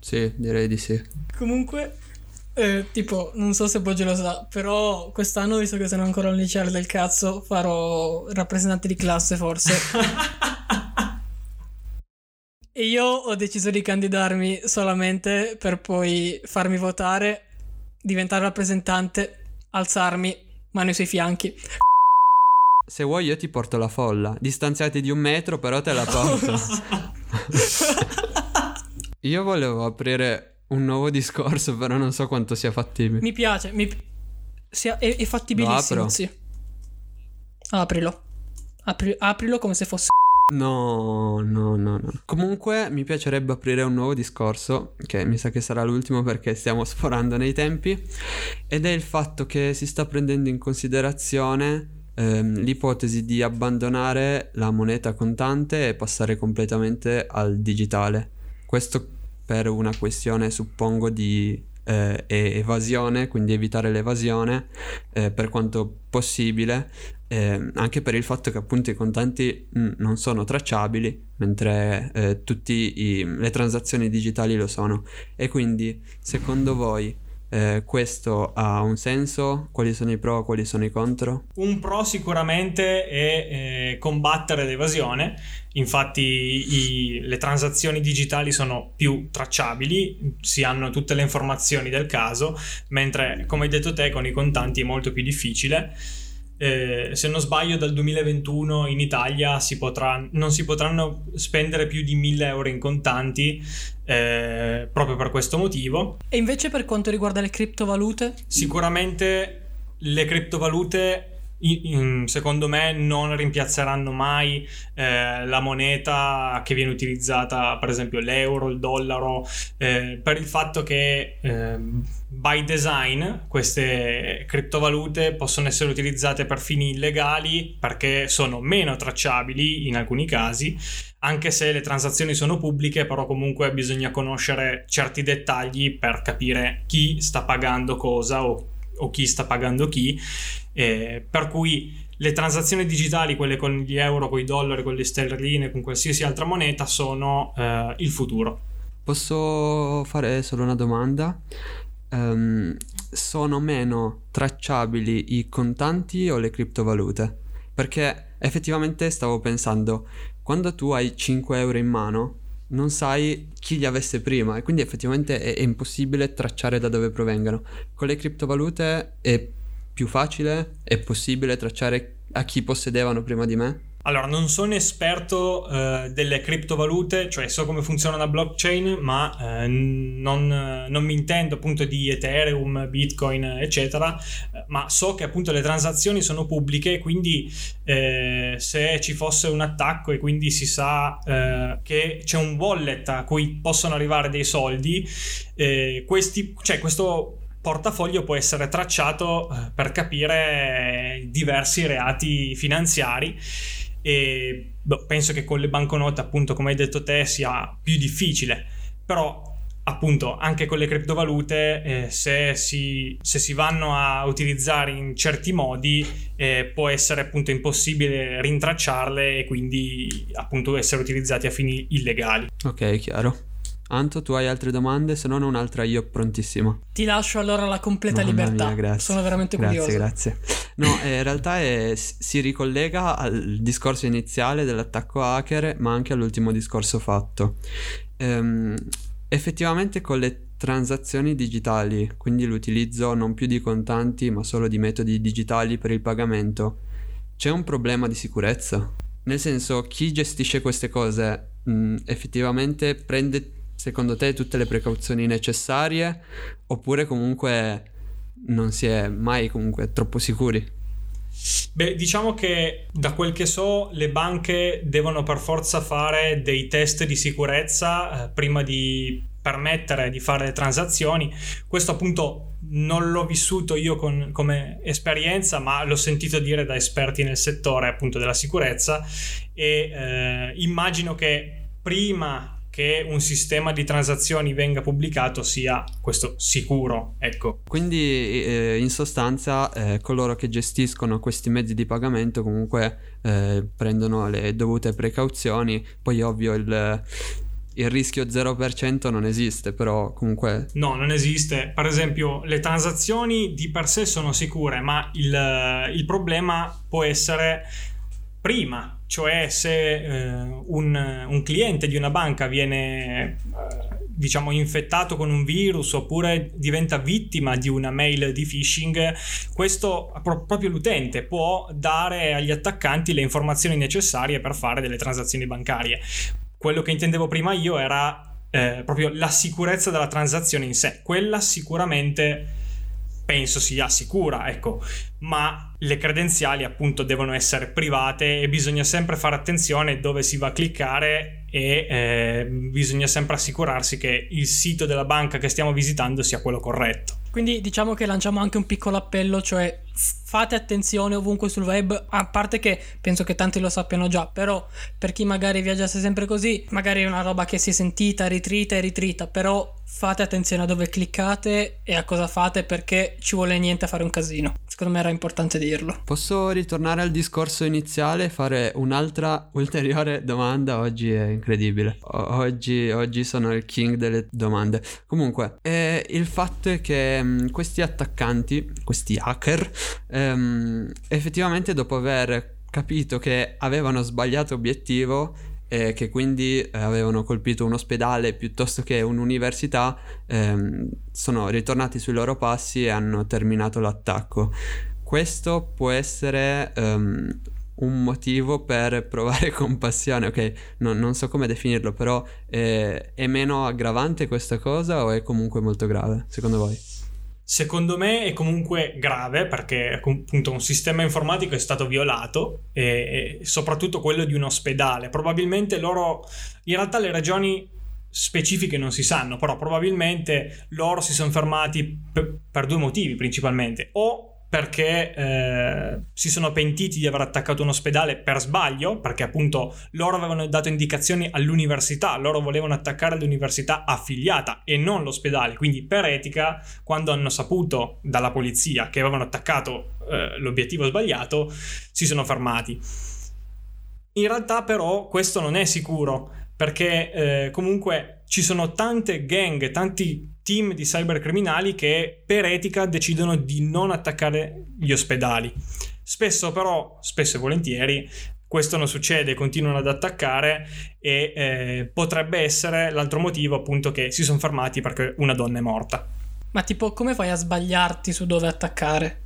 S4: Sì, direi di sì.
S2: Comunque, eh, tipo, non so se Boggio lo sa, però quest'anno, visto che sono ancora un liceale del cazzo, farò rappresentante di classe forse. <laughs> e io ho deciso di candidarmi solamente per poi farmi votare, diventare rappresentante alzarmi, mano sui fianchi.
S4: Se vuoi io ti porto la folla. Distanziati di un metro, però te la porto. <laughs> io volevo aprire un nuovo discorso, però non so quanto sia fattibile.
S2: Mi piace, mi... sia... è, è fattibilissimo, sì. Aprilo. Apri- aprilo come se fosse...
S4: No, no, no, no. Comunque mi piacerebbe aprire un nuovo discorso, che mi sa che sarà l'ultimo perché stiamo sforando nei tempi, ed è il fatto che si sta prendendo in considerazione ehm, l'ipotesi di abbandonare la moneta contante e passare completamente al digitale. Questo per una questione, suppongo, di eh, evasione, quindi evitare l'evasione eh, per quanto possibile, eh, anche per il fatto che appunto i contanti mh, non sono tracciabili, mentre eh, tutte le transazioni digitali lo sono. E quindi, secondo voi, eh, questo ha un senso? Quali sono i pro, quali sono i contro?
S3: Un pro sicuramente è eh, combattere l'evasione, infatti i- le transazioni digitali sono più tracciabili, si hanno tutte le informazioni del caso, mentre come hai detto te con i contanti è molto più difficile. Eh, se non sbaglio dal 2021 in Italia si potrà, non si potranno spendere più di 1000 euro in contanti eh, proprio per questo motivo.
S2: E invece per quanto riguarda le criptovalute?
S3: Sicuramente le criptovalute secondo me non rimpiazzeranno mai eh, la moneta che viene utilizzata per esempio l'euro, il dollaro eh, per il fatto che eh, by design queste criptovalute possono essere utilizzate per fini illegali perché sono meno tracciabili in alcuni casi anche se le transazioni sono pubbliche, però comunque bisogna conoscere certi dettagli per capire chi sta pagando cosa o, o chi sta pagando chi. Eh, per cui le transazioni digitali, quelle con gli euro, con i dollari, con le sterline, con qualsiasi altra moneta, sono eh, il futuro.
S4: Posso fare solo una domanda? Ehm, sono meno tracciabili i contanti o le criptovalute? Perché effettivamente stavo pensando, quando tu hai 5 euro in mano, non sai chi li avesse prima e quindi effettivamente è, è impossibile tracciare da dove provengano. Con le criptovalute è più facile, è possibile tracciare a chi possedevano prima di me?
S3: Allora, non sono esperto eh, delle criptovalute, cioè so come funziona la blockchain, ma eh, non, non mi intendo appunto di Ethereum, Bitcoin, eccetera, eh, ma so che appunto le transazioni sono pubbliche, quindi eh, se ci fosse un attacco e quindi si sa eh, che c'è un wallet a cui possono arrivare dei soldi, eh, questi, cioè questo portafoglio può essere tracciato eh, per capire diversi reati finanziari. E boh, penso che con le banconote appunto come hai detto te sia più difficile. Però appunto anche con le criptovalute eh, se, si, se si vanno a utilizzare in certi modi eh, può essere appunto impossibile rintracciarle e quindi appunto essere utilizzati a fini illegali.
S4: Ok, chiaro. Anto, tu hai altre domande? Se non un'altra io prontissimo.
S2: Ti lascio allora la completa
S4: Mamma
S2: libertà.
S4: mia, grazie.
S2: Sono veramente
S4: grazie,
S2: curioso.
S4: Grazie, No, eh, in realtà è- si ricollega al discorso iniziale dell'attacco hacker, ma anche all'ultimo discorso fatto. Ehm, effettivamente con le transazioni digitali, quindi l'utilizzo non più di contanti, ma solo di metodi digitali per il pagamento, c'è un problema di sicurezza. Nel senso, chi gestisce queste cose mh, effettivamente prende, secondo te, tutte le precauzioni necessarie oppure comunque non si è mai comunque troppo sicuri?
S3: Beh, diciamo che da quel che so, le banche devono per forza fare dei test di sicurezza eh, prima di permettere di fare le transazioni. Questo appunto non l'ho vissuto io con- come esperienza, ma l'ho sentito dire da esperti nel settore appunto della sicurezza e eh, immagino che prima che un sistema di transazioni venga pubblicato sia questo sicuro, ecco.
S4: Quindi eh, in sostanza eh, coloro che gestiscono questi mezzi di pagamento comunque eh, prendono le dovute precauzioni, poi ovvio il, il rischio 0% non esiste, però comunque
S3: No, non esiste. Per esempio, le transazioni di per sé sono sicure, ma il, il problema può essere prima, cioè se eh, un, un cliente di una banca viene, eh, diciamo infettato con un virus oppure diventa vittima di una mail di phishing, questo proprio l'utente può dare agli attaccanti le informazioni necessarie per fare delle transazioni bancarie. Quello che intendevo prima io era eh, proprio la sicurezza della transazione in sé. Quella sicuramente penso sia sicura, ecco, ma le credenziali appunto devono essere private e bisogna sempre fare attenzione dove si va a cliccare e eh, bisogna sempre assicurarsi che il sito della banca che stiamo visitando sia quello corretto.
S2: Quindi diciamo che lanciamo anche un piccolo appello, cioè fate attenzione ovunque sul web, a parte che penso che tanti lo sappiano già, però per chi magari viaggiasse sempre così, magari è una roba che si è sentita, ritrita e ritrita, però fate attenzione a dove cliccate e a cosa fate perché ci vuole niente a fare un casino. Secondo me era importante dirlo.
S4: Posso ritornare al discorso iniziale e fare un'altra <laughs> ulteriore domanda? Oggi è incredibile. O- oggi, oggi, sono il king delle domande. Comunque, eh, il fatto è che mh, mm, questi attaccanti, questi hacker, ehm, effettivamente dopo aver capito che avevano sbagliato obiettivo e che quindi eh, avevano colpito un ospedale piuttosto che un'università, ehm, sono ritornati sui loro passi e hanno terminato l'attacco. Questo può essere um, un motivo per <laughs> provare compassione, ok? No, non so come definirlo, però è, è meno aggravante questa cosa o è comunque molto grave, secondo voi?
S3: Secondo me è comunque grave perché appunto un sistema informatico è stato violato e, e, soprattutto quello di un ospedale. Probabilmente loro, in realtà le ragioni specifiche non si sanno, però probabilmente loro si sono fermati per, per due motivi principalmente. O perché eh, si sono pentiti di aver attaccato un ospedale per sbaglio, perché appunto loro avevano dato indicazioni all'università, loro volevano attaccare l'università affiliata e non l'ospedale, quindi per etica, quando hanno saputo dalla polizia che avevano attaccato eh, l'obiettivo sbagliato, si sono fermati. In realtà però questo non è sicuro, perché eh, comunque ci sono tante gang, tanti team di cybercriminali che per etica decidono di non attaccare gli ospedali. Spesso però, spesso e volentieri, questo non succede, continuano ad attaccare e eh, potrebbe essere l'altro motivo appunto che si sono fermati perché una donna è morta.
S2: Ma tipo come fai a sbagliarti su dove attaccare?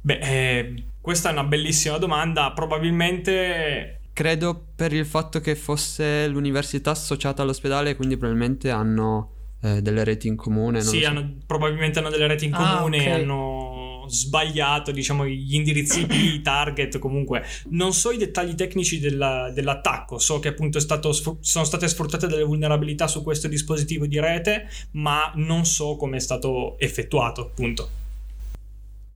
S3: Beh, eh, questa è una bellissima domanda, probabilmente
S4: credo per il fatto che fosse l'università associata all'ospedale, quindi probabilmente hanno eh, delle reti in comune.
S3: sì,
S4: so.
S3: hanno, probabilmente hanno delle reti in
S2: ah,
S3: comune,
S2: okay.
S3: hanno sbagliato diciamo gli indirizzi IP, <clears throat> target comunque non so i dettagli tecnici della, dell'attacco so che appunto stato, sono state sfruttate delle vulnerabilità su questo dispositivo di rete ma non so come è stato effettuato appunto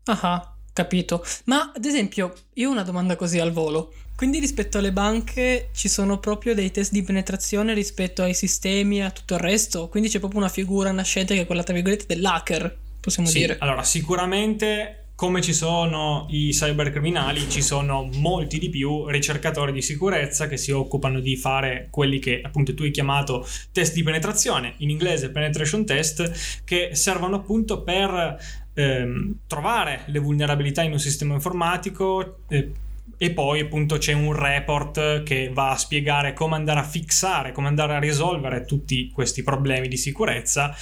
S2: ah capito ma ad esempio io ho una domanda così al volo quindi rispetto alle banche ci sono proprio dei test di penetrazione rispetto ai sistemi e a tutto il resto? Quindi c'è proprio una figura nascente che è quella tra virgolette dell'hacker, possiamo
S3: sì,
S2: dire.
S3: Allora, sicuramente come ci sono i cybercriminali, ci sono molti di più ricercatori di sicurezza che si occupano di fare quelli che appunto tu hai chiamato test di penetrazione, in inglese penetration test, che servono appunto per ehm, trovare le vulnerabilità in un sistema informatico. Eh, e poi appunto c'è un report che va a spiegare come andare a fissare, come andare a risolvere tutti questi problemi di sicurezza.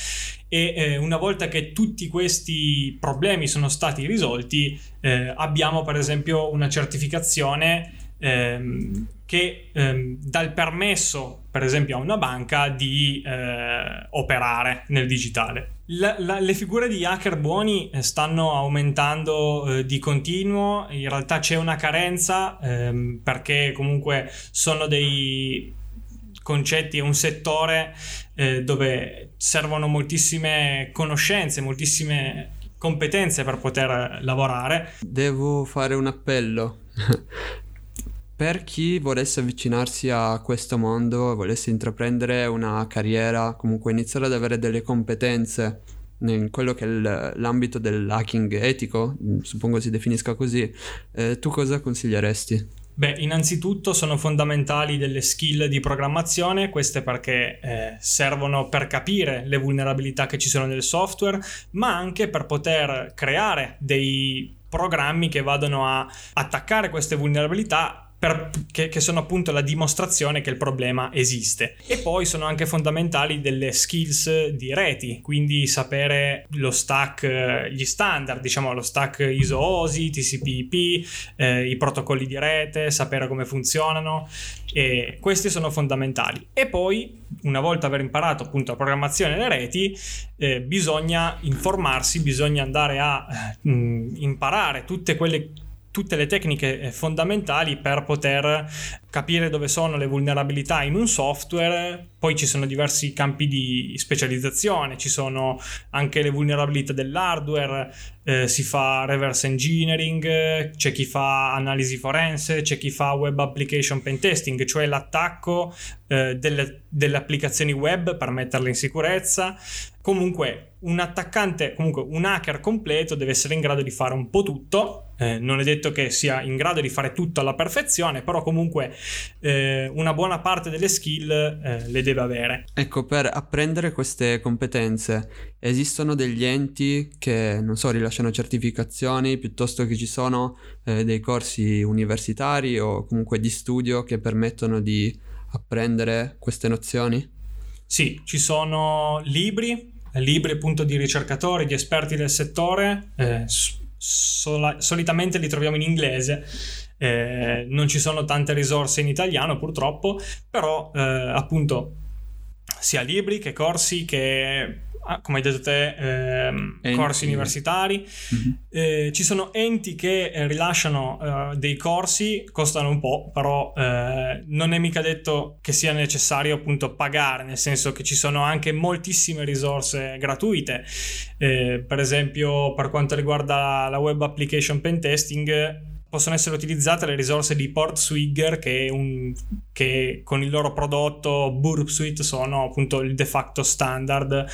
S3: E eh, una volta che tutti questi problemi sono stati risolti eh, abbiamo per esempio una certificazione ehm, che ehm, dà il permesso per esempio a una banca di eh, operare nel digitale. La, la, le figure di hacker buoni eh, stanno aumentando eh, di continuo, in realtà c'è una carenza ehm, perché comunque sono dei concetti e un settore eh, dove servono moltissime conoscenze, moltissime competenze per poter lavorare.
S4: Devo fare un appello. Per chi volesse avvicinarsi a questo mondo, volesse intraprendere una carriera, comunque iniziare ad avere delle competenze in quello che è l'ambito dell'hacking etico, suppongo si definisca così, eh, tu cosa consiglieresti?
S3: Beh, innanzitutto sono fondamentali delle skill di programmazione, queste perché eh, servono per capire le vulnerabilità che ci sono nel software, ma anche per poter creare dei programmi che vadano a attaccare queste vulnerabilità per, che, che, sono appunto la dimostrazione che il problema esiste. E poi sono anche fondamentali delle skills di reti, quindi sapere lo stack, gli standard, diciamo lo stack ISO OSI, TCP/IP, eh, i protocolli di rete, sapere come funzionano. E questi sono fondamentali. E poi, una volta aver imparato appunto la programmazione delle reti, eh, bisogna informarsi, bisogna andare a mm, imparare tutte quelle tutte le tecniche eh, fondamentali per poter capire dove sono le vulnerabilità in un software. Poi ci sono diversi campi di specializzazione, ci sono anche le vulnerabilità dell'hardware, eh, si fa reverse engineering, c'è chi fa analisi forense, c'è chi fa web application pen testing, cioè l'attacco eh, delle, delle applicazioni web per metterle in sicurezza. Comunque un attaccante, comunque un hacker completo deve essere in grado di fare un po' tutto, eh, non è detto che sia in grado di fare tutto alla perfezione, però comunque eh, una buona parte delle skill eh, le deve avere.
S4: Ecco, per apprendere queste competenze esistono degli enti che, non so, rilasciano certificazioni piuttosto che ci sono eh, dei corsi universitari o comunque di studio che permettono di apprendere queste nozioni?
S3: Sì, ci sono libri libri appunto di ricercatori, di esperti del settore, eh, sola- solitamente li troviamo in inglese. Eh, non ci sono tante risorse in italiano purtroppo, però eh, appunto sia libri che corsi che Ah, come hai detto te, ehm, corsi universitari. Mm-hmm. Eh, ci sono enti che eh, rilasciano eh, dei corsi, costano un po', però eh, non è mica detto che sia necessario appunto pagare, nel senso che ci sono anche moltissime risorse gratuite. Eh, per esempio, per quanto riguarda la web application pen testing, possono essere utilizzate le risorse di Port Swigger che, un, che, con il loro prodotto Burp Suite sono appunto il de facto standard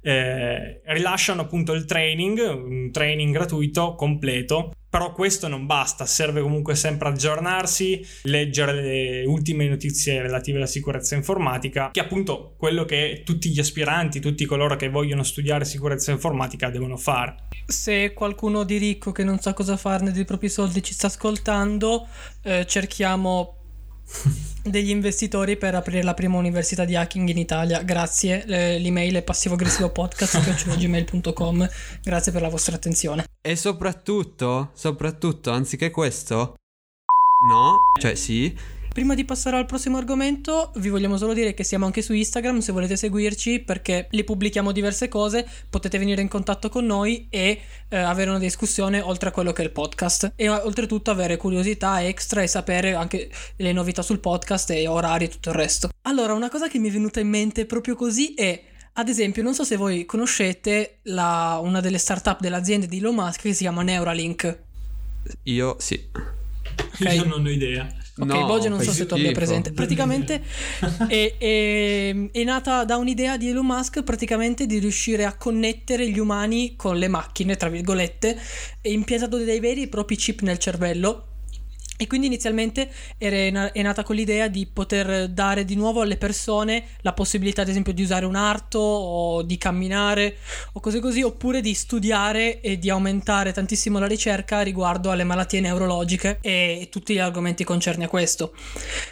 S3: eh, rilasciano appunto il training un training gratuito completo però questo non basta, serve comunque sempre aggiornarsi, leggere le ultime notizie relative alla sicurezza informatica, che è appunto quello che tutti gli aspiranti, tutti coloro che vogliono studiare sicurezza informatica devono fare.
S2: Se qualcuno di ricco che non sa cosa farne dei propri soldi ci sta ascoltando, eh, cerchiamo <laughs> degli investitori per aprire la prima università di hacking in Italia. Grazie, l'email è passivoaggressivo podcast.gmail.com. Grazie per la vostra attenzione.
S4: E soprattutto, soprattutto, anziché questo, no, cioè sì,
S2: Prima di passare al prossimo argomento, vi vogliamo solo dire che siamo anche su Instagram se volete seguirci perché lì pubblichiamo diverse cose, potete venire in contatto con noi e eh, avere una discussione oltre a quello che è il podcast e oltretutto avere curiosità extra e sapere anche le novità sul podcast e orari e tutto il resto. Allora, una cosa che mi è venuta in mente proprio così è ad esempio, non so se voi conoscete la, una delle startup dell'azienda di Elon Musk che si chiama Neuralink.
S4: Io sì.
S3: Okay. Io non ho idea.
S2: Ok, no, Boge non so se tu abbia presente. Praticamente è, <laughs> è, è, nata da un'idea di Elon Musk praticamente di riuscire a connettere gli umani con le macchine, tra virgolette, e impiantato dei veri e propri chip nel cervello e quindi inizialmente è nata con l'idea di poter dare di nuovo alle persone la possibilità, ad esempio, di usare un arto o di camminare o cose così, oppure di studiare e di aumentare tantissimo la ricerca riguardo alle malattie neurologiche e tutti gli argomenti concerni a questo.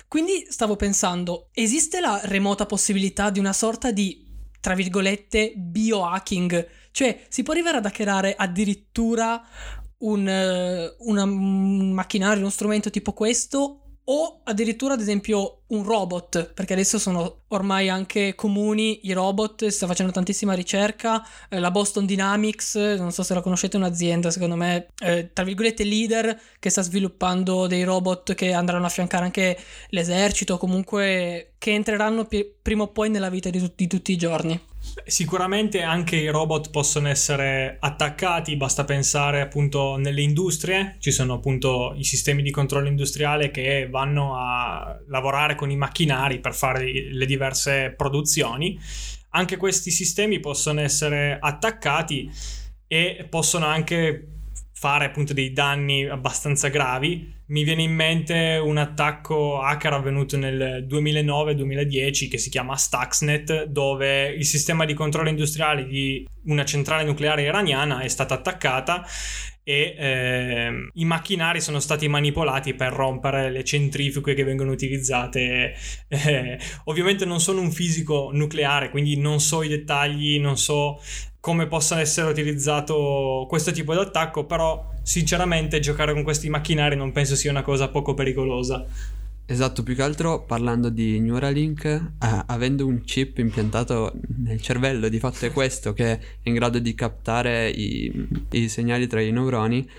S2: Quindi stavo pensando, esiste la remota possibilità di una sorta di, tra virgolette, biohacking? Cioè, si può arrivare ad hackerare addirittura un, eh, una, un macchinario, uno strumento tipo questo o addirittura ad esempio un robot, perché adesso sono ormai anche comuni i robot, si sta facendo tantissima ricerca, eh, la Boston Dynamics, non so se la conoscete, è un'azienda secondo me, eh, tra virgolette leader, che sta sviluppando dei robot che andranno a affiancare anche l'esercito, comunque che entreranno prima o poi nella vita di, t- di tutti i giorni.
S3: Sicuramente anche i robot possono essere attaccati, basta pensare appunto nelle industrie, ci sono appunto i sistemi di controllo industriale che vanno a lavorare con i macchinari per fare le diverse produzioni. Anche questi sistemi possono essere attaccati e possono anche fare appunto dei danni abbastanza gravi mi viene in mente un attacco hacker avvenuto nel 2009-2010 che si chiama Stuxnet, dove il sistema di controllo industriale di una centrale nucleare iraniana è stata attaccata e eh, i macchinari sono stati manipolati per rompere le centrifughe che vengono utilizzate. <laughs> Eh, ovviamente non sono un fisico nucleare, quindi non so i dettagli, non so come possa essere utilizzato questo tipo di attacco, però sinceramente giocare con questi macchinari non penso sia una cosa poco pericolosa.
S4: Esatto, più che altro parlando di Neuralink, eh, avendo un chip impiantato nel cervello, di fatto è questo che è in grado di captare i, i segnali tra i neuroni.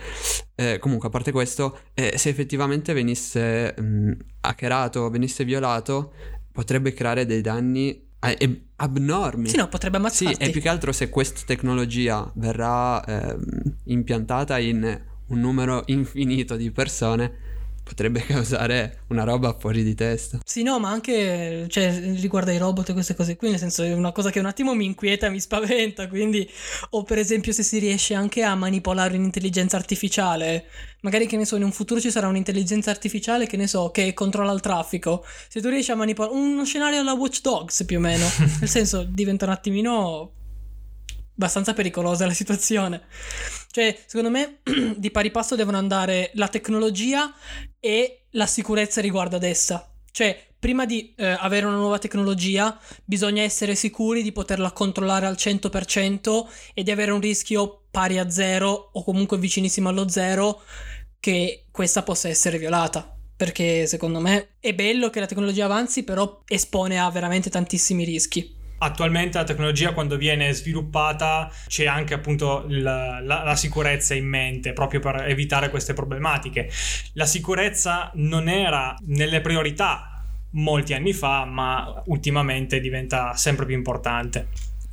S4: Eh, comunque, a parte questo, eh, se effettivamente venisse mh, hackerato, venisse violato, potrebbe creare dei danni eh, abnormi.
S2: Sì, no, potrebbe ammazzarti.
S4: Sì, e più che altro se questa tecnologia verrà eh, impiantata in un numero infinito di persone, potrebbe <laughs> causare una roba fuori di testa.
S2: Sì, no, ma anche cioè, riguarda i robot e queste cose qui, nel senso è una cosa che un attimo mi inquieta, mi spaventa, quindi o per esempio se si riesce anche a manipolare un'intelligenza artificiale, magari che ne so, in un futuro ci sarà un'intelligenza artificiale che ne so, che controlla il traffico. Se tu riesci a manipolare uno scenario alla Watch Dogs più o meno, <laughs> nel senso diventa un attimino abbastanza pericolosa la situazione. Cioè, secondo me <clears throat> di pari passo devono andare la tecnologia e la sicurezza riguardo ad essa. Cioè, prima di eh, avere una nuova tecnologia, bisogna essere sicuri di poterla controllare al 100% e di avere un rischio pari a zero o comunque vicinissimo allo zero che questa possa essere violata. Perché secondo me è bello che la tecnologia avanzi, però espone a veramente tantissimi rischi
S3: attualmente la tecnologia quando viene sviluppata c'è anche appunto la, la, la, sicurezza in mente proprio per evitare queste problematiche. La sicurezza non era nelle priorità molti anni fa, ma ultimamente diventa sempre più importante.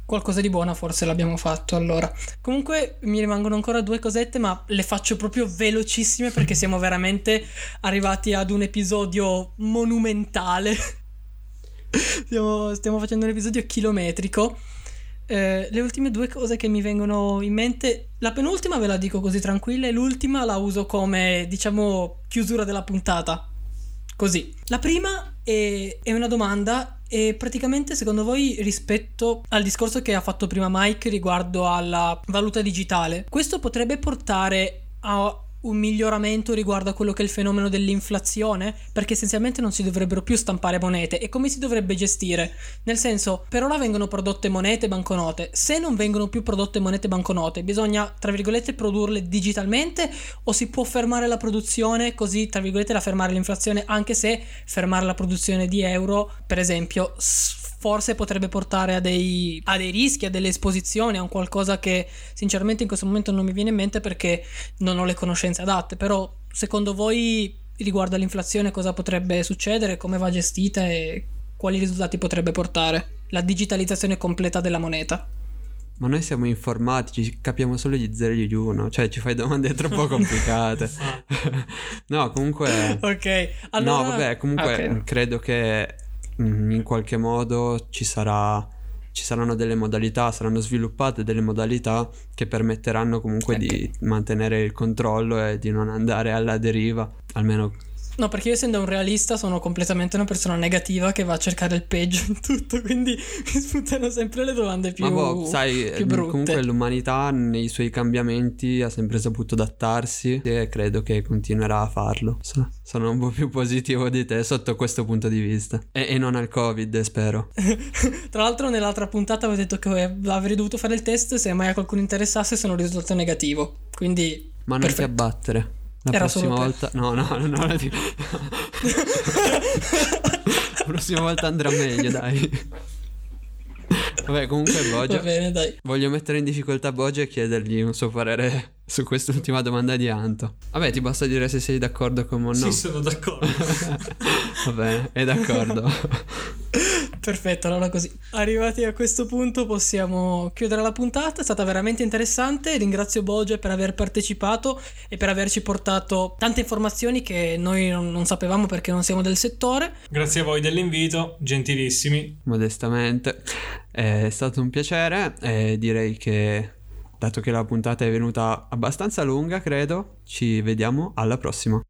S2: Qualcosa di buono forse l'abbiamo fatto allora. Comunque mi rimangono ancora due cosette, ma le faccio proprio velocissime perché siamo veramente arrivati ad un episodio monumentale stiamo, stiamo, facendo un episodio chilometrico. Eh, le ultime due cose che mi vengono in mente, la penultima ve la dico così tranquilla e l'ultima la uso come, diciamo, chiusura della puntata. Così. La prima è, è una domanda e praticamente secondo voi rispetto al discorso che ha fatto prima Mike riguardo alla valuta digitale, questo potrebbe portare a un miglioramento riguardo a quello che è il fenomeno dell'inflazione? Perché essenzialmente non si dovrebbero più stampare monete. E come si dovrebbe gestire? Nel senso, per ora vengono prodotte monete e banconote. Se non vengono più prodotte monete e banconote, bisogna, tra virgolette, produrle digitalmente o si può fermare la produzione così, tra virgolette, da fermare l'inflazione, anche se fermare la produzione di euro, per esempio, forse potrebbe portare a dei, a dei, rischi, a delle esposizioni, a un qualcosa che sinceramente in questo momento non mi viene in mente perché non ho le conoscenze adatte, però secondo voi riguardo all'inflazione cosa potrebbe succedere, come va gestita e quali risultati potrebbe portare la digitalizzazione completa della moneta?
S4: Ma noi siamo informatici, capiamo solo gli 0 e gli 1, cioè ci fai domande troppo <laughs> complicate. <laughs> no, comunque...
S2: Ok, allora...
S4: No, vabbè, comunque okay. credo che Mm, in qualche modo ci sarà ci saranno delle modalità, saranno sviluppate delle modalità che permetteranno comunque okay. di mantenere il controllo e di non andare alla deriva, almeno
S2: No, perché io essendo un realista sono completamente una persona negativa che va a cercare il peggio in tutto, quindi <laughs> mi spuntano sempre le domande più, Ma boh, sai, più brutte.
S4: comunque l'umanità nei suoi cambiamenti ha sempre saputo adattarsi e credo che continuerà a farlo. Sono un po' più positivo di te sotto questo punto di vista. E, e non al covid, spero. <laughs>
S2: Tra l'altro nell'altra puntata avevo detto che avrei dovuto fare il test se mai a qualcuno interessasse sono risultato negativo, quindi...
S4: Ma non perfetto. ti abbattere. La Era prossima volta. Per... No, no, no, no. <laughs> La prossima volta andrà meglio, dai. Vabbè, comunque Bogia.
S2: Va bene, dai.
S4: Voglio mettere in difficoltà Bogia e chiedergli un suo parere su quest'ultima domanda di Anto. Vabbè, ti basta dire se sei d'accordo con me o no.
S3: Sì, sono d'accordo. <laughs>
S4: Va bene, è d'accordo. <laughs>
S2: Perfetto, allora così. Arrivati a questo punto possiamo chiudere la puntata, è stata veramente interessante, ringrazio Boge per aver partecipato e per averci portato tante informazioni che noi non, non sapevamo perché non siamo del settore.
S3: Grazie a voi dell'invito, gentilissimi.
S4: Modestamente, è stato un piacere e direi che dato che la puntata è venuta abbastanza lunga, credo, ci vediamo alla prossima.